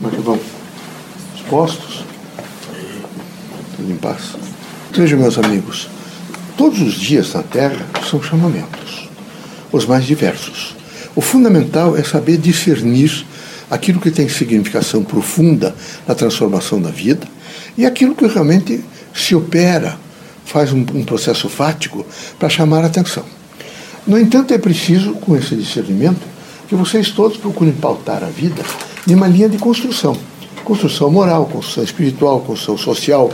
Como é que vão? Expostos? Tudo em paz. Vejam, meus amigos, todos os dias na Terra são chamamentos, os mais diversos. O fundamental é saber discernir aquilo que tem significação profunda na transformação da vida e aquilo que realmente se opera, faz um, um processo fático para chamar a atenção. No entanto, é preciso, com esse discernimento, que vocês todos procurem pautar a vida em uma linha de construção. Construção moral, construção espiritual, construção social,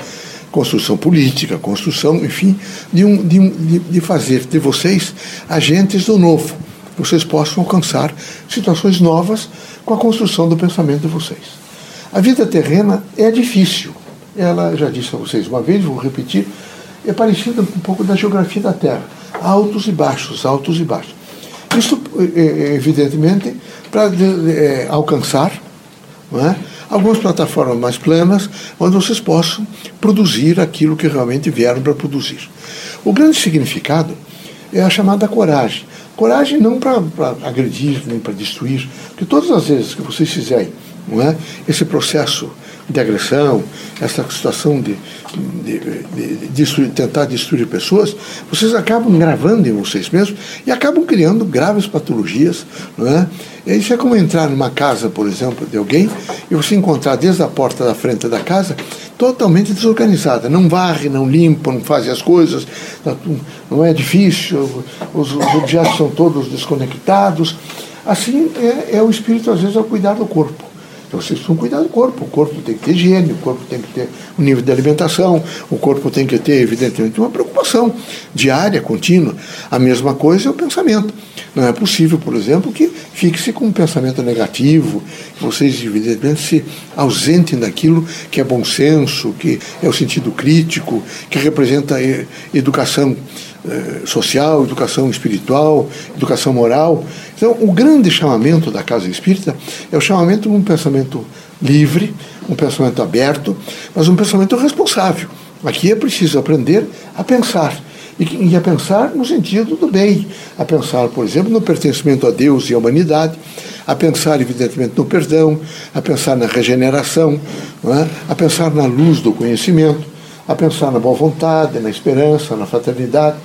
construção política, construção, enfim, de, um, de, um, de, de fazer de vocês agentes do novo. Vocês possam alcançar situações novas com a construção do pensamento de vocês. A vida terrena é difícil. Ela, já disse a vocês uma vez, vou repetir, é parecida um pouco da geografia da Terra. Altos e baixos, altos e baixos. Isso, é, é, evidentemente, para é, alcançar é? algumas plataformas mais planas, onde vocês possam produzir aquilo que realmente vieram para produzir. O grande significado é a chamada coragem. Coragem não para agredir, nem para destruir, porque todas as vezes que vocês fizerem não é, esse processo de agressão, essa situação de, de, de, de tentar destruir pessoas, vocês acabam gravando em vocês mesmos e acabam criando graves patologias. Não é? Isso é como entrar numa casa, por exemplo, de alguém e você encontrar desde a porta da frente da casa totalmente desorganizada. Não varre, não limpa, não faz as coisas, tá não é difícil, os, os objetos são todos desconectados. Assim é, é o espírito, às vezes, ao cuidar do corpo. Então vocês precisam cuidar do corpo. O corpo tem que ter higiene, o corpo tem que ter um nível de alimentação, o corpo tem que ter, evidentemente, uma preocupação diária, contínua. A mesma coisa é o pensamento. Não é possível, por exemplo, que fique-se com um pensamento negativo, que vocês, evidentemente, se ausentem daquilo que é bom senso, que é o sentido crítico, que representa educação eh, social, educação espiritual, educação moral. Então, o grande chamamento da casa espírita é o chamamento de um pensamento livre, um pensamento aberto, mas um pensamento responsável. Aqui é preciso aprender a pensar. E, a pensar no sentido do bem, a pensar, por exemplo, no pertencimento a Deus e à humanidade, a pensar, evidentemente, no perdão, a pensar na regeneração, é? a pensar na luz do conhecimento, a pensar na boa vontade, na esperança, na fraternidade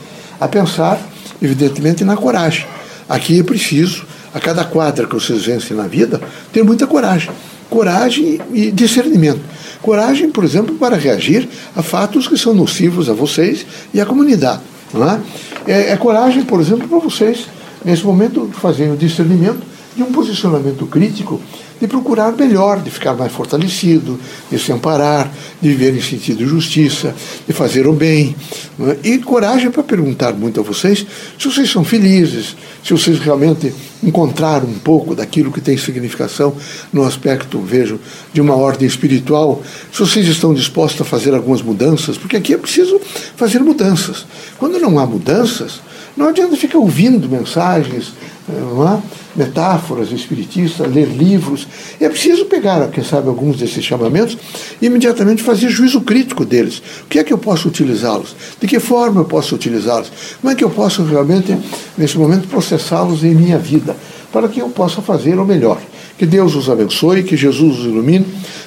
a pensar, evidentemente, na coragem. Aqui é preciso, a cada quadra que vocês vencem na vida, ter muita coragem. Coragem e discernimento. Coragem, por exemplo, para reagir a fatos que são nocivos a vocês e à comunidade. Não é? É, é coragem, por exemplo, para vocês, nesse momento, fazerem o discernimento de um posicionamento crítico de procurar melhor, de ficar mais fortalecido, de se amparar, de viver em sentido de justiça, de fazer o bem. É? E coragem para perguntar muito a vocês se vocês são felizes, se vocês realmente encontraram um pouco daquilo que tem significação no aspecto, vejo, de uma ordem espiritual, se vocês estão dispostos a fazer algumas mudanças, porque aqui é preciso fazer mudanças. Quando não há mudanças, não adianta ficar ouvindo mensagens, não é? metáforas espiritistas, ler livros. É preciso pegar, quem sabe, alguns desses chamamentos e imediatamente fazer juízo crítico deles. O que é que eu posso utilizá-los? De que forma eu posso utilizá-los? Como é que eu posso realmente, nesse momento, processá-los em minha vida? Para que eu possa fazer o melhor. Que Deus os abençoe, que Jesus os ilumine.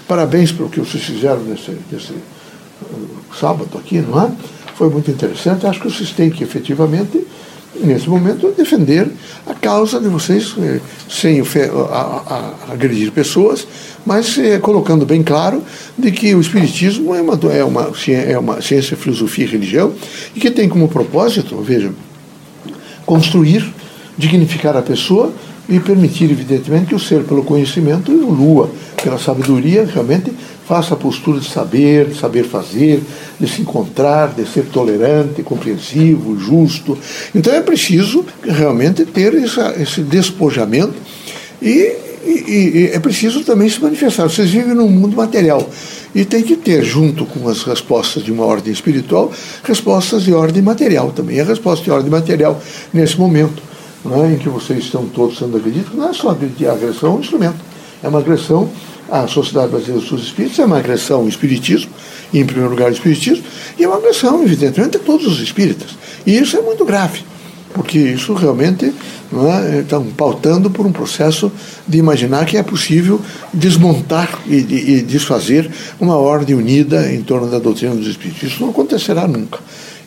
Parabéns pelo que vocês fizeram nesse, nesse uh, sábado aqui, não é? Foi muito interessante. Acho que vocês têm que efetivamente nesse momento, defender a causa de vocês, eh, sem agredir pessoas, mas eh, colocando bem claro de que o Espiritismo é uma, é uma, é uma ciência, filosofia e religião, e que tem como propósito, veja, construir, dignificar a pessoa e permitir, evidentemente, que o ser, pelo conhecimento, evolua, pela sabedoria, realmente faça a postura de saber, de saber fazer, de se encontrar, de ser tolerante, compreensivo, justo. Então é preciso realmente ter essa, esse despojamento e, e, e, é preciso também se manifestar. Vocês vivem num mundo material e tem que ter, junto com as respostas de uma ordem espiritual, respostas de ordem material também. A resposta de ordem material, nesse momento é, em que vocês estão todos sendo agredidos, não é só agressão é um instrumento, é uma agressão a Sociedade Brasileira dos Espíritos é uma agressão ao Espiritismo, e em primeiro lugar ao Espiritismo, e é uma agressão, evidentemente, a todos os espíritas. E isso é muito grave. porque isso realmente é, estão pautando por um processo de imaginar que é possível desmontar e, e, desfazer uma ordem unida em torno da doutrina dos espíritos. Isso não acontecerá nunca.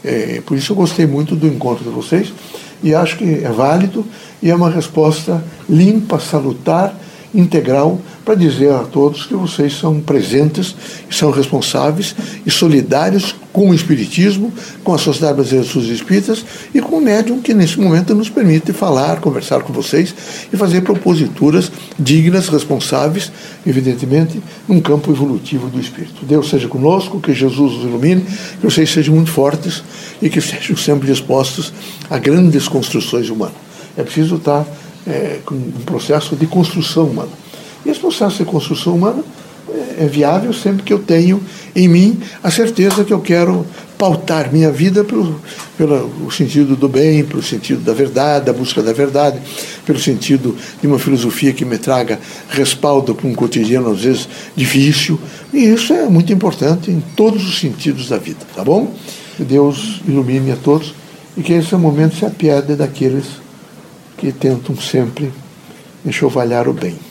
É, por isso eu gostei muito do encontro de vocês e acho que é válido e é uma resposta limpa, salutar, integral para dizer a todos que vocês são presentes, são responsáveis e solidários com o Espiritismo, com a Sociedade Brasileira de Estudos Espíritas e com o médium que nesse momento nos permite falar, conversar com vocês e fazer proposituras dignas, responsáveis, evidentemente, num campo evolutivo do Espírito. Deus seja conosco, que Jesus os ilumine, que vocês sejam muito fortes e que sejam sempre dispostos a grandes construções humanas. É preciso estar é, com um processo de construção humana. E esse processo de construção humana é, é viável sempre que eu tenho em mim a certeza que eu quero pautar minha vida pelo, pelo sentido do bem, pelo sentido da verdade, da busca da verdade, pelo sentido de uma filosofia que me traga respaldo para um cotidiano às vezes difícil. E isso é muito importante em todos os sentidos da vida, tá bom? Que Deus ilumine a todos e que esse momento se apiede daqueles que tentam sempre enxovalhar o bem.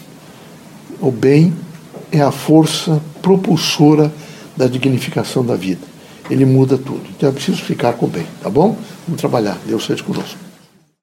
O bem é a força propulsora da dignificação da vida. Ele muda tudo. Então é preciso ficar com o bem, tá bom? Vamos trabalhar. Deus seja conosco.